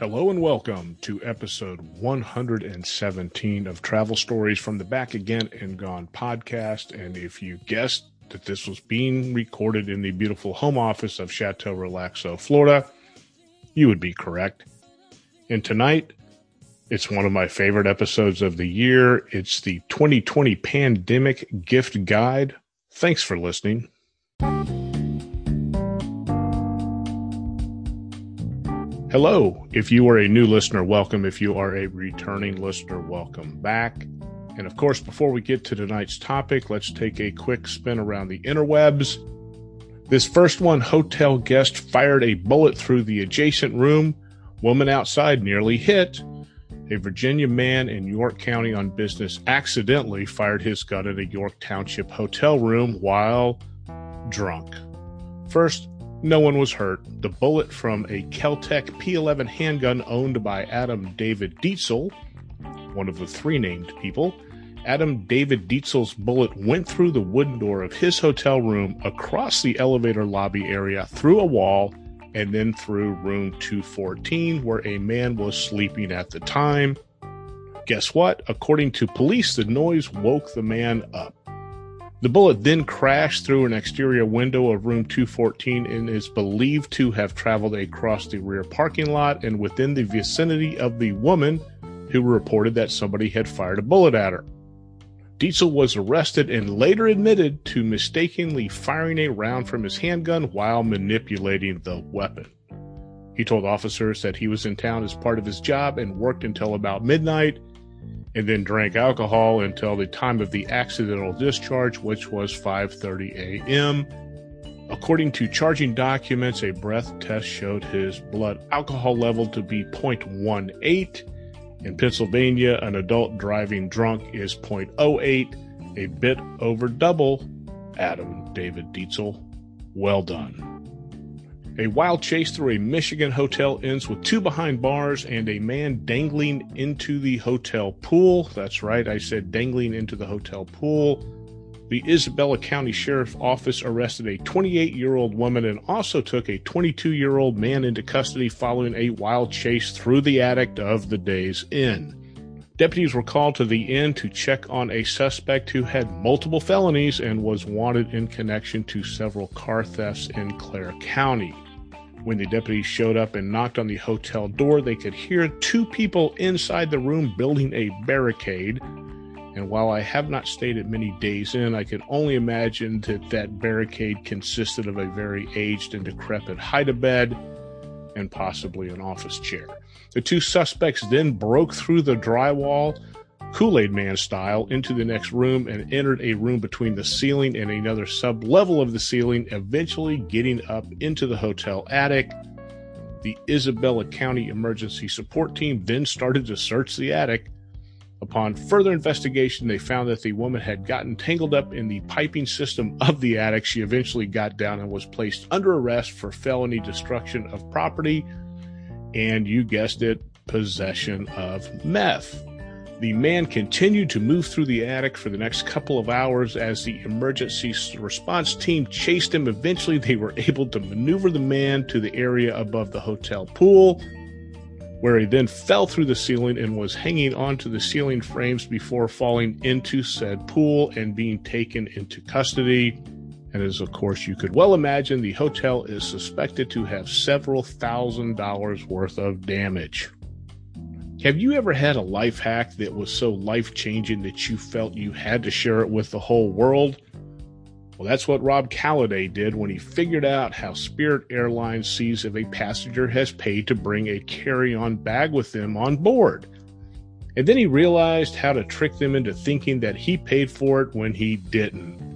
Hello and welcome to episode 117 of Travel Stories from the Back Again and Gone podcast. And if you guessed that this was being recorded in the beautiful home office of Chateau Relaxo, Florida, you would be correct. And tonight, it's one of my favorite episodes of the year. It's the 2020 Pandemic Gift Guide. Thanks for listening. Hello. If you are a new listener, welcome. If you are a returning listener, welcome back. And of course, before we get to tonight's topic, let's take a quick spin around the interwebs. This first one hotel guest fired a bullet through the adjacent room. Woman outside nearly hit. A Virginia man in York County on business accidentally fired his gun at a York Township hotel room while drunk. First, no one was hurt. The bullet from a Keltec P11 handgun owned by Adam David Dietzel, one of the three named people, Adam David Dietzel's bullet went through the wooden door of his hotel room, across the elevator lobby area, through a wall, and then through room 214, where a man was sleeping at the time. Guess what? According to police, the noise woke the man up. The bullet then crashed through an exterior window of room 214 and is believed to have traveled across the rear parking lot and within the vicinity of the woman who reported that somebody had fired a bullet at her. Dietzel was arrested and later admitted to mistakenly firing a round from his handgun while manipulating the weapon. He told officers that he was in town as part of his job and worked until about midnight and then drank alcohol until the time of the accidental discharge, which was 5:30 a.m. According to charging documents, a breath test showed his blood alcohol level to be 0.18. In Pennsylvania, an adult driving drunk is 0.08, a bit over double. Adam David Dietzel, well done. A wild chase through a Michigan hotel ends with two behind bars and a man dangling into the hotel pool. That's right, I said dangling into the hotel pool. The Isabella County Sheriff's Office arrested a 28 year old woman and also took a 22 year old man into custody following a wild chase through the attic of the Days Inn. Deputies were called to the inn to check on a suspect who had multiple felonies and was wanted in connection to several car thefts in Clare County. When the deputies showed up and knocked on the hotel door, they could hear two people inside the room building a barricade. And while I have not stayed at many Days Inn, I can only imagine that that barricade consisted of a very aged and decrepit hide-a-bed and possibly an office chair. The two suspects then broke through the drywall Kool Aid Man style into the next room and entered a room between the ceiling and another sub level of the ceiling, eventually getting up into the hotel attic. The Isabella County Emergency Support Team then started to search the attic. Upon further investigation, they found that the woman had gotten tangled up in the piping system of the attic. She eventually got down and was placed under arrest for felony destruction of property and, you guessed it, possession of meth. The man continued to move through the attic for the next couple of hours as the emergency response team chased him. Eventually, they were able to maneuver the man to the area above the hotel pool, where he then fell through the ceiling and was hanging onto the ceiling frames before falling into said pool and being taken into custody. And as of course you could well imagine, the hotel is suspected to have several thousand dollars worth of damage. Have you ever had a life hack that was so life changing that you felt you had to share it with the whole world? Well, that's what Rob Calladay did when he figured out how Spirit Airlines sees if a passenger has paid to bring a carry on bag with them on board. And then he realized how to trick them into thinking that he paid for it when he didn't.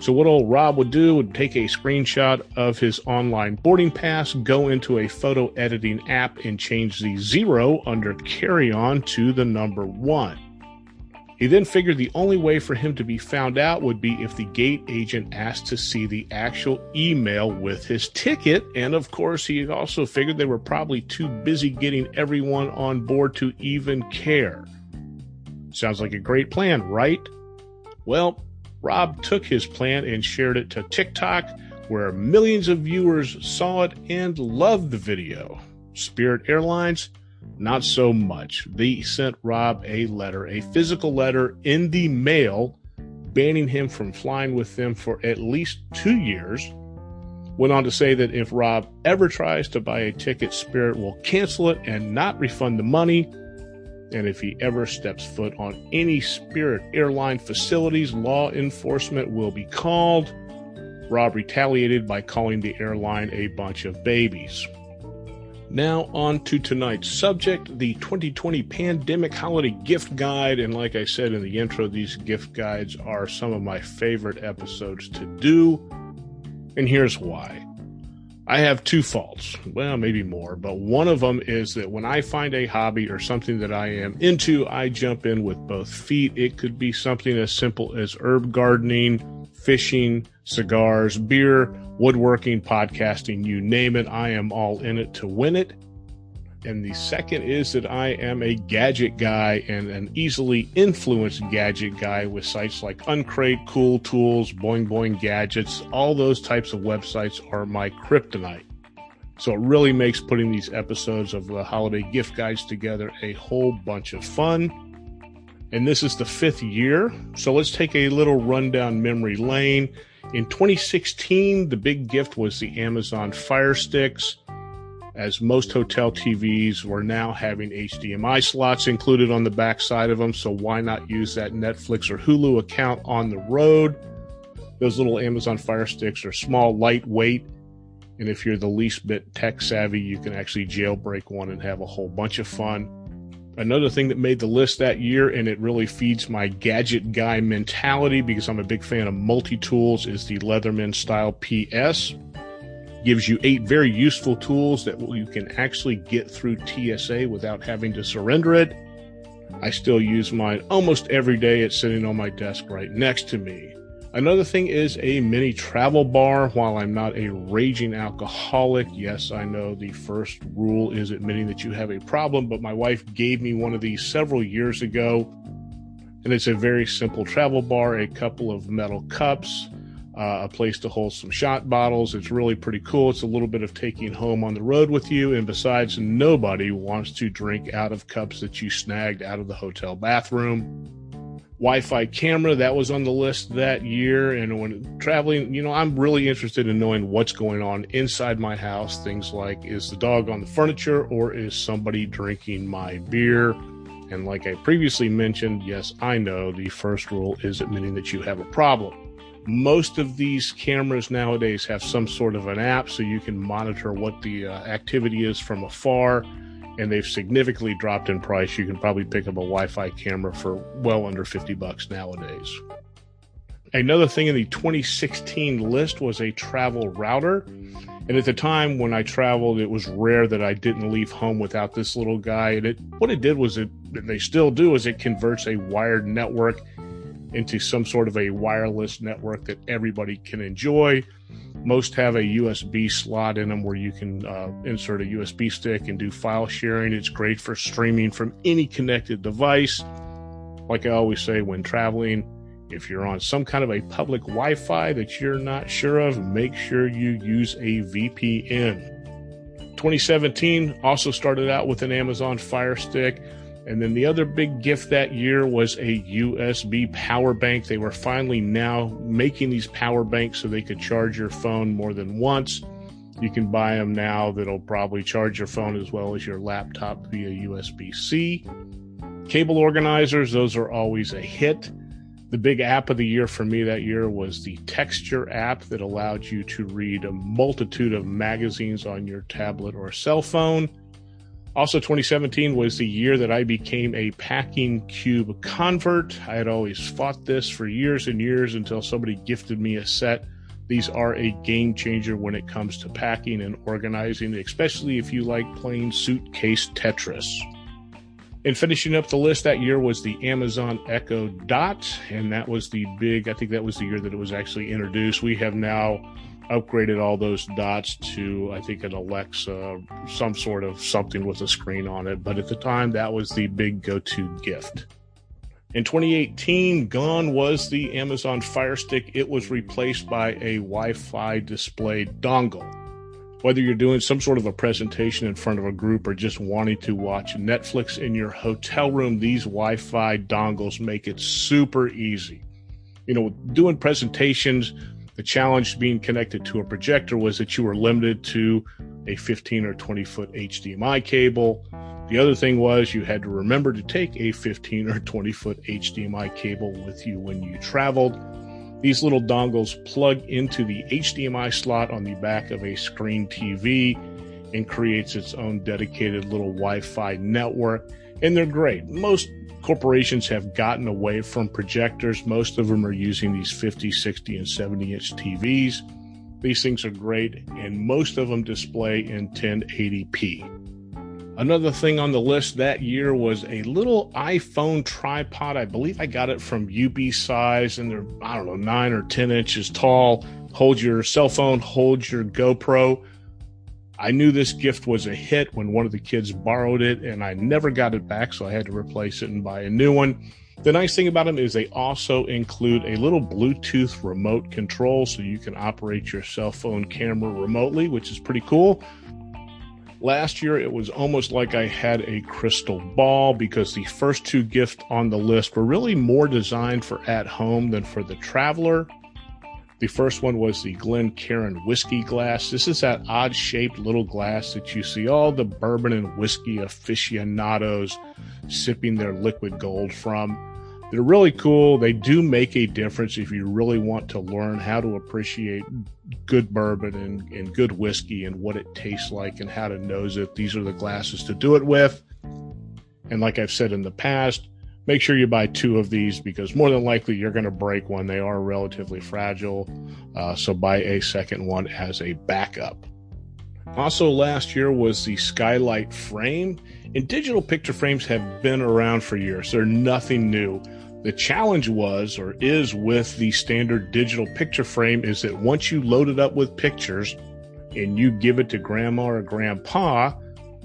So what old Rob would do would take a screenshot of his online boarding pass, go into a photo editing app and change the zero under carry on to the number one. He then figured the only way for him to be found out would be if the gate agent asked to see the actual email with his ticket. And of course, he also figured they were probably too busy getting everyone on board to even care. Sounds like a great plan, right? Well, Rob took his plan and shared it to TikTok, where millions of viewers saw it and loved the video. Spirit Airlines, not so much. They sent Rob a letter, a physical letter in the mail, banning him from flying with them for at least two years. Went on to say that if Rob ever tries to buy a ticket, Spirit will cancel it and not refund the money. And if he ever steps foot on any Spirit airline facilities, law enforcement will be called. Rob retaliated by calling the airline a bunch of babies. Now, on to tonight's subject the 2020 Pandemic Holiday Gift Guide. And like I said in the intro, these gift guides are some of my favorite episodes to do. And here's why. I have two faults. Well, maybe more, but one of them is that when I find a hobby or something that I am into, I jump in with both feet. It could be something as simple as herb gardening, fishing, cigars, beer, woodworking, podcasting, you name it. I am all in it to win it. And the second is that I am a gadget guy and an easily influenced gadget guy with sites like Uncrate, Cool Tools, Boing Boing Gadgets. All those types of websites are my kryptonite. So it really makes putting these episodes of the holiday gift guides together a whole bunch of fun. And this is the fifth year. So let's take a little rundown memory lane. In 2016, the big gift was the Amazon Fire Sticks as most hotel TVs were now having HDMI slots included on the back side of them. So why not use that Netflix or Hulu account on the road? Those little Amazon Fire Sticks are small, lightweight, and if you're the least bit tech savvy, you can actually jailbreak one and have a whole bunch of fun. Another thing that made the list that year, and it really feeds my gadget guy mentality because I'm a big fan of multi tools, is the Leatherman Style PS gives you eight very useful tools that you can actually get through TSA without having to surrender it. I still use mine almost every day. It's sitting on my desk right next to me. Another thing is a mini travel bar. While I'm not a raging alcoholic, yes, I know the first rule is admitting that you have a problem, but my wife gave me one of these several years ago. And it's a very simple travel bar, a couple of metal cups, uh, a place to hold some shot bottles. It's really pretty cool. It's a little bit of taking home on the road with you. And besides, nobody wants to drink out of cups that you snagged out of the hotel bathroom. Wi Fi camera, that was on the list that year. And when traveling, you know, I'm really interested in knowing what's going on inside my house. Things like, is the dog on the furniture or is somebody drinking my beer? And like I previously mentioned, yes, I know the first rule is admitting that you have a problem. Most of these cameras nowadays have some sort of an app so you can monitor what the uh, activity is from afar, and they've significantly dropped in price. You can probably pick up a Wi Fi camera for well under 50 bucks nowadays. Another thing in the 2016 list was a travel router. And at the time when I traveled, it was rare that I didn't leave home without this little guy. And it, what it did was it, and they still do, is it converts a wired network into some sort of a wireless network that everybody can enjoy. Most have a USB slot in them where you can uh, insert a USB stick and do file sharing. It's great for streaming from any connected device. Like I always say when traveling, if you're on some kind of a public Wi Fi that you're not sure of, make sure you use a VPN. 2017 also started out with an Amazon Fire Stick. And then the other big gift that year was a USB power bank. They were finally now making these power banks so they could charge your phone more than once. You can buy them now that'll probably charge your phone as well as your laptop via USB C. Cable organizers, those are always a hit. The big app of the year for me that year was the Texture app that allowed you to read a multitude of magazines on your tablet or cell phone. Also, 2017 was the year that I became a packing cube convert. I had always fought this for years and years until somebody gifted me a set. These are a game changer when it comes to packing and organizing, especially if you like playing suitcase Tetris. And finishing up the list that year was the Amazon Echo Dot, and that was the big, I think that was the year that it was actually introduced. We have now upgraded all those dots to I think an Alexa, some sort of something with a screen on it. But at the time, that was the big go-to gift. In 2018, gone was the Amazon Fire Stick. It was replaced by a Wi-Fi display dongle. Whether you're doing some sort of a presentation in front of a group or just wanting to watch Netflix in your hotel room, these Wi Fi dongles make it super easy. You know, doing presentations, the challenge being connected to a projector was that you were limited to a 15 or 20 foot HDMI cable. The other thing was you had to remember to take a 15 or 20 foot HDMI cable with you when you traveled. These little dongles plug into the HDMI slot on the back of a screen TV and creates its own dedicated little Wi-Fi network. And they're great. Most corporations have gotten away from projectors. Most of them are using these 50, 60, and 70 inch TVs. These things are great, and most of them display in 1080p. Another thing on the list that year was a little iPhone tripod. I believe I got it from UBeesize, and they're, I don't know, nine or 10 inches tall. Hold your cell phone, hold your GoPro. I knew this gift was a hit when one of the kids borrowed it, and I never got it back, so I had to replace it and buy a new one. The nice thing about them is they also include a little Bluetooth remote control so you can operate your cell phone camera remotely, which is pretty cool. Last year, it was almost like I had a crystal ball because the first two gifts on the list were really more designed for at home than for the traveler. The first one was the Glencairn whiskey glass. This is that odd shaped little glass that you see all the bourbon and whiskey aficionados sipping their liquid gold from. They're really cool. They do make a difference if you really want to learn how to appreciate good bourbon and, and good whiskey and what it tastes like and how to nose it. These are the glasses to do it with. And like I've said in the past, make sure you buy two of these because more than likely you're going to break one. They are relatively fragile. Uh, so buy a second one as a backup. Also, last year was the Skylight frame. And digital picture frames have been around for years. They're nothing new. The challenge was or is with the standard digital picture frame is that once you load it up with pictures and you give it to grandma or grandpa,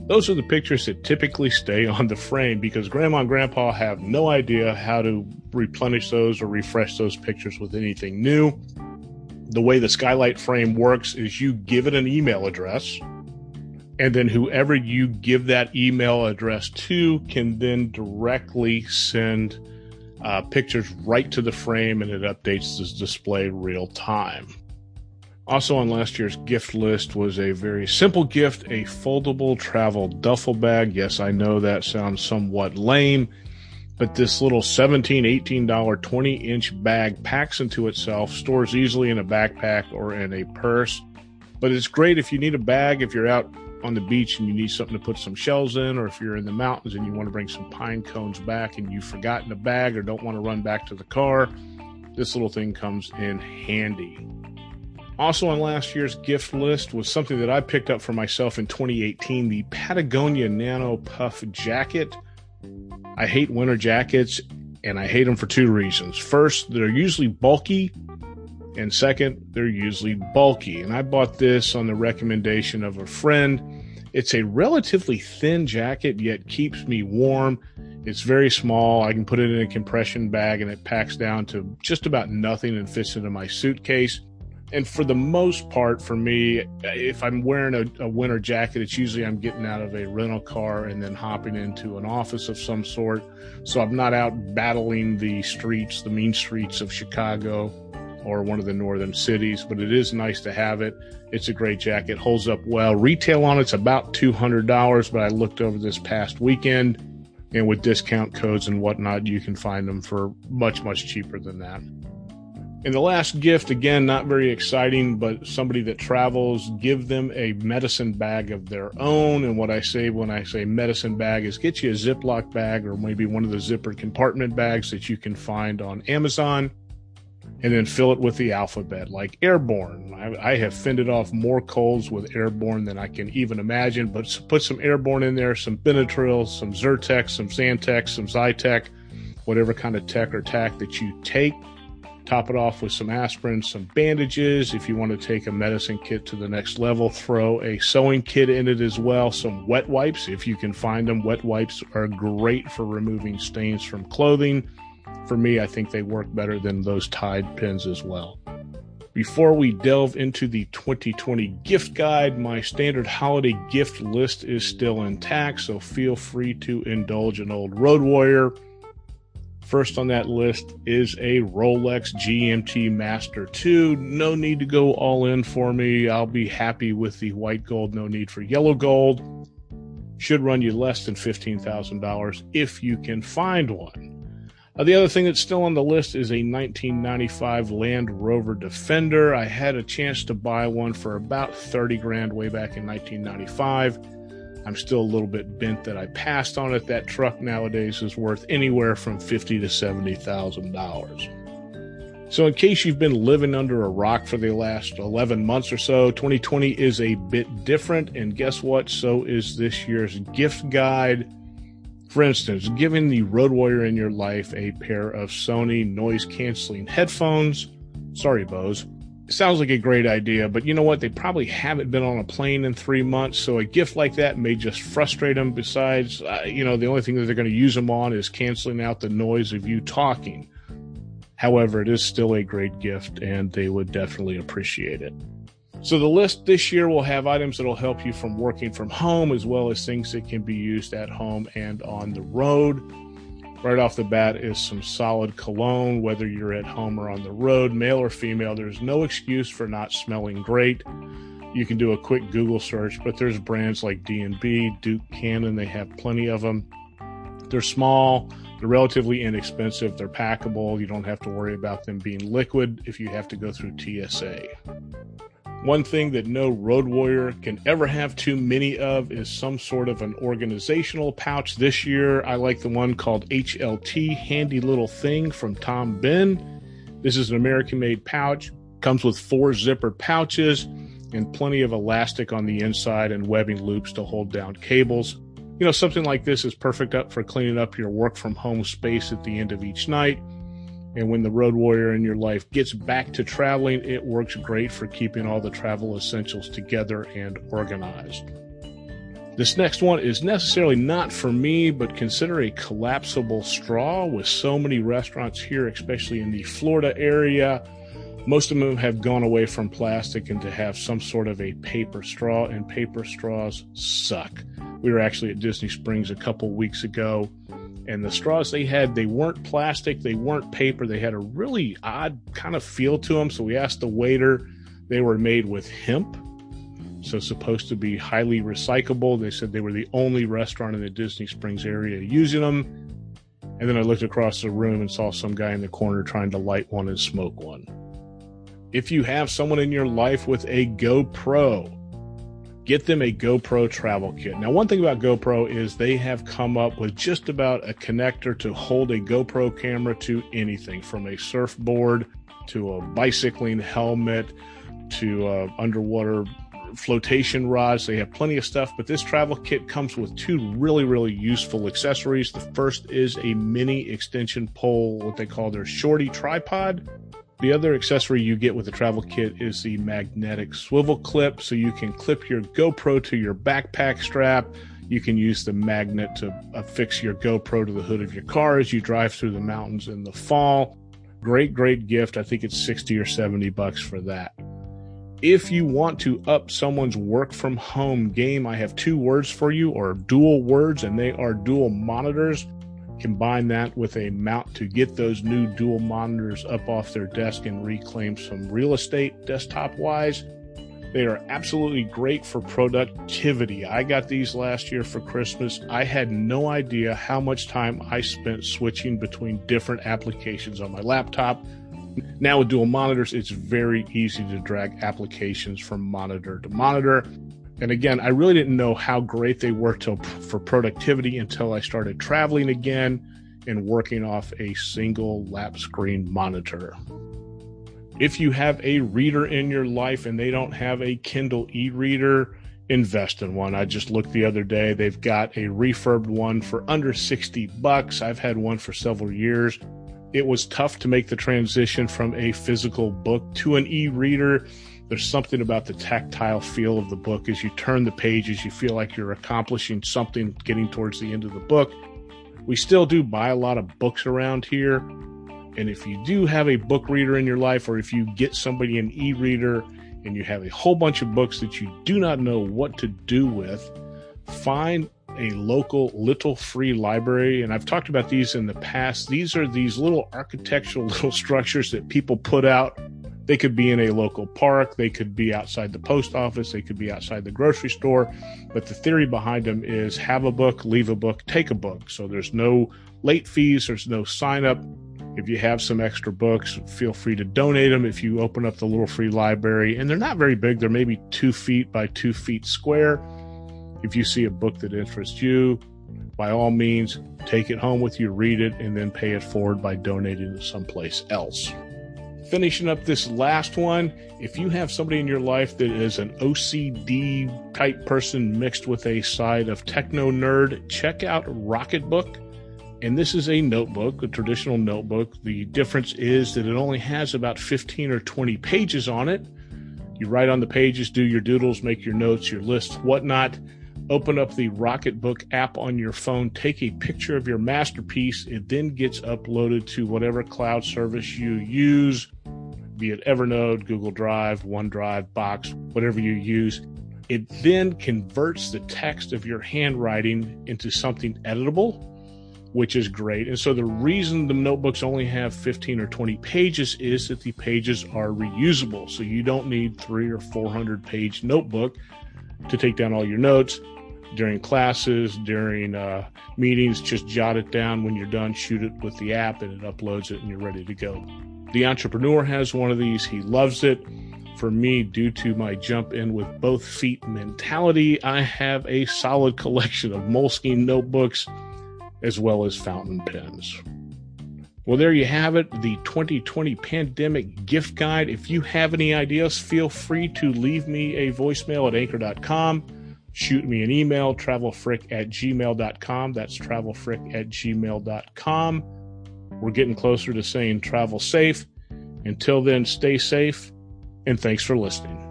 those are the pictures that typically stay on the frame because grandma and grandpa have no idea how to replenish those or refresh those pictures with anything new. The way the skylight frame works is you give it an email address and then whoever you give that email address to can then directly send uh, pictures right to the frame and it updates the display real time. Also on last year's gift list was a very simple gift, a foldable travel duffel bag. Yes, I know that sounds somewhat lame, but this little $17, $18, 20 inch bag packs into itself, stores easily in a backpack or in a purse. But it's great if you need a bag, if you're out on the beach and you need something to put some shells in, or if you're in the mountains and you want to bring some pine cones back and you've forgotten a bag or don't want to run back to the car, this little thing comes in handy. Also on last year's gift list was something that I picked up for myself in 2018 the Patagonia Nano Puff Jacket. I hate winter jackets and I hate them for two reasons. First, they're usually bulky and second, they're usually bulky. And I bought this on the recommendation of a friend. It's a relatively thin jacket, yet keeps me warm. It's very small. I can put it in a compression bag and it packs down to just about nothing and fits into my suitcase. And for the most part, for me, if I'm wearing a, a, winter jacket, it's usually I'm getting out of a rental car and then hopping into an office of some sort. So I'm not out battling the streets, the mean streets of Chicago or one of the northern cities, but it is nice to have it. It's a great jacket, holds up well. Retail on it's about $200, but I looked over this past weekend and with discount codes and whatnot, you can find them for much, much cheaper than that. And the last gift, again, not very exciting, but somebody that travels, give them a medicine bag of their own. And what I say when I say medicine bag is get you a Ziploc bag or maybe one of the zippered compartment bags that you can find on Amazon and then fill it with the alphabet like airborne. I, I, have fended off more colds with airborne than I can even imagine, but put some airborne in there, some Benadryl, some Zyrtec, some Zantac, some Zytec, whatever kind of tech or tack that you take. Top it off with some aspirin, some bandages. If you want to take a medicine kit to the next level, throw a sewing kit in it as well. Some wet wipes, if you can find them. Wet wipes are great for removing stains from clothing for me, I think they work better than those Tide pins as well. Before we delve into the 2020 gift guide, my standard holiday gift list is still intact, so feel free to indulge an old Road Warrior. First on that list is a Rolex GMT Master 2. No need to go all in for me. I'll be happy with the white gold, no need for yellow gold. Should run you less than $15,000 if you can find one. Uh, the other thing that's still on the list is a 1995 Land Rover Defender. I had a chance to buy one for about 30 grand way back in 1995. I'm still a little bit bent that I passed on it. That truck nowadays is worth anywhere from fifty to seventy thousand dollars. So, in case you've been living under a rock for the last 11 months or so, 2020 is a bit different. And guess what? So is this year's gift guide. For instance, giving the Road Warrior in your life a pair of Sony noise canceling headphones. Sorry, Bose. Sounds like a great idea, but you know what? They probably haven't been on a plane in three months, so a gift like that may just frustrate them. Besides, uh, you know, the only thing that they're going to use them on is canceling out the noise of you talking. However, it is still a great gift, and they would definitely appreciate it. So the list this year will have items that will help you from working from home as well as things that can be used at home and on the road. Right off the bat is some solid cologne, whether you're at home or on the road, male or female. There's no excuse for not smelling great. You can do a quick Google search, but there's brands like D&B, Duke Cannon, they have plenty of them. They're small, they're relatively inexpensive, they're packable. You don't have to worry about them being liquid if you have to go through TSA. One thing that no road warrior can ever have too many of is some sort of an organizational pouch. This year, I like the one called HLT, Handy Little Thing from Tom Bihn. This is an American made pouch, comes with four zippered pouches and plenty of elastic on the inside and webbing loops to hold down cables. You know, something like this is perfect up for cleaning up your work from home space at the end of each night and when the road warrior in your life gets back to traveling, it works great for keeping all the travel essentials together and organized. This next one is necessarily not for me, but consider a collapsible straw with so many restaurants here, especially in the Florida area. Most of them have gone away from plastic and to have some sort of a paper straw, and paper straws suck. We were actually at Disney Springs a couple weeks ago and the straws they had they weren't plastic they weren't paper they had a really odd kind of feel to them so we asked the waiter they were made with hemp so supposed to be highly recyclable. They said they were the only restaurant in the disney springs area using them and then i looked across the room and saw some guy in the corner trying to light one and smoke one. If you have someone in your life with a gopro get them a GoPro travel kit. Now, one thing about GoPro is they have come up with just about a connector to hold a GoPro camera to anything from a surfboard to a bicycling helmet to uh, underwater flotation rods. They have plenty of stuff, but this travel kit comes with two really, really useful accessories. The first is a mini extension pole, what they call their shorty tripod. The other accessory you get with the travel kit is the magnetic swivel clip, so you can clip your GoPro to your backpack strap. You can use the magnet to affix your GoPro to the hood of your car as you drive through the mountains in the fall. Great, great gift. I think it's 60 or 70 bucks for that. If you want to up someone's work from home game, I have two words for you, or dual words, and they are dual monitors. Combine that with a mount to get those new dual monitors up off their desk and reclaim some real estate desktop wise. They are absolutely great for productivity. I got these last year for Christmas. I had no idea how much time I spent switching between different applications on my laptop. Now with dual monitors, it's very easy to drag applications from monitor to monitor. And again, I really didn't know how great they were to, for productivity until I started traveling again and working off a single lap screen monitor. If you have a reader in your life and they don't have a Kindle e reader, invest in one. I just looked the other day. They've got a refurbed one for under 60 bucks. I've had one for several years. It was tough to make the transition from a physical book to an e reader there's something about the tactile feel of the book as you turn the pages, you feel like you're accomplishing something getting towards the end of the book. We still do buy a lot of books around here, And if you do have a book reader in your life, or if you get somebody an e reader and you have a whole bunch of books that you do not know what to do with, find a local little free library. And I've talked about these in the past. These are these little architectural little structures that people put out. They could be in a local park, they could be outside the post office, they could be outside the grocery store. But the theory behind them is have a book, leave a book, take a book. So there's no late fees, there's no sign up. If you have some extra books, feel free to donate them if you open up the little free library. And they're not very big, they're maybe two feet by two feet square if you see a book that interests you, by all means, take it home with you, read it, and then pay it forward by donating it someplace else. Finishing up this last one, if you have somebody in your life that is an OCD type person mixed with a side of techno nerd, check out Rocketbook. And this is a notebook, a traditional notebook. The difference is that it only has about 15 or 20 pages on it. You write on the pages, do your doodles, make your notes, your lists, whatnot open up the Rocketbook app on your phone, take a picture of your masterpiece. It then gets uploaded to whatever cloud service you use, be it Evernote, Google Drive, OneDrive, Box, whatever you use. It then converts the text of your handwriting into something editable, which is great. And so the reason the notebooks only have 15 or 20 pages is that the pages are reusable. So you don't need three or 400 page notebook to take down all your notes during classes, during uh, meetings. Just jot it down. When you're done, shoot it with the app and it uploads it and you're ready to go. The entrepreneur has one of these. He loves it. For me, due to my jump in with both feet mentality, I have a solid collection of Moleskine notebooks as well as fountain pens. Well, there you have it, the 2020 pandemic gift guide. If you have any ideas, feel free to leave me a voicemail at anchor.com shoot me an email, travelfrick at gmail.com. That's travelfrick at gmail.com. We're getting closer to saying travel safe. Until then, stay safe, and thanks for listening.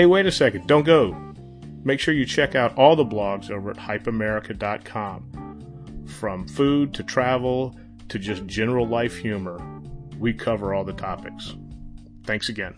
Hey, wait a second, don't go. Make sure you check out all the blogs over at hypeamerica.com. From food to travel to just general life humor, we cover all the topics. Thanks again.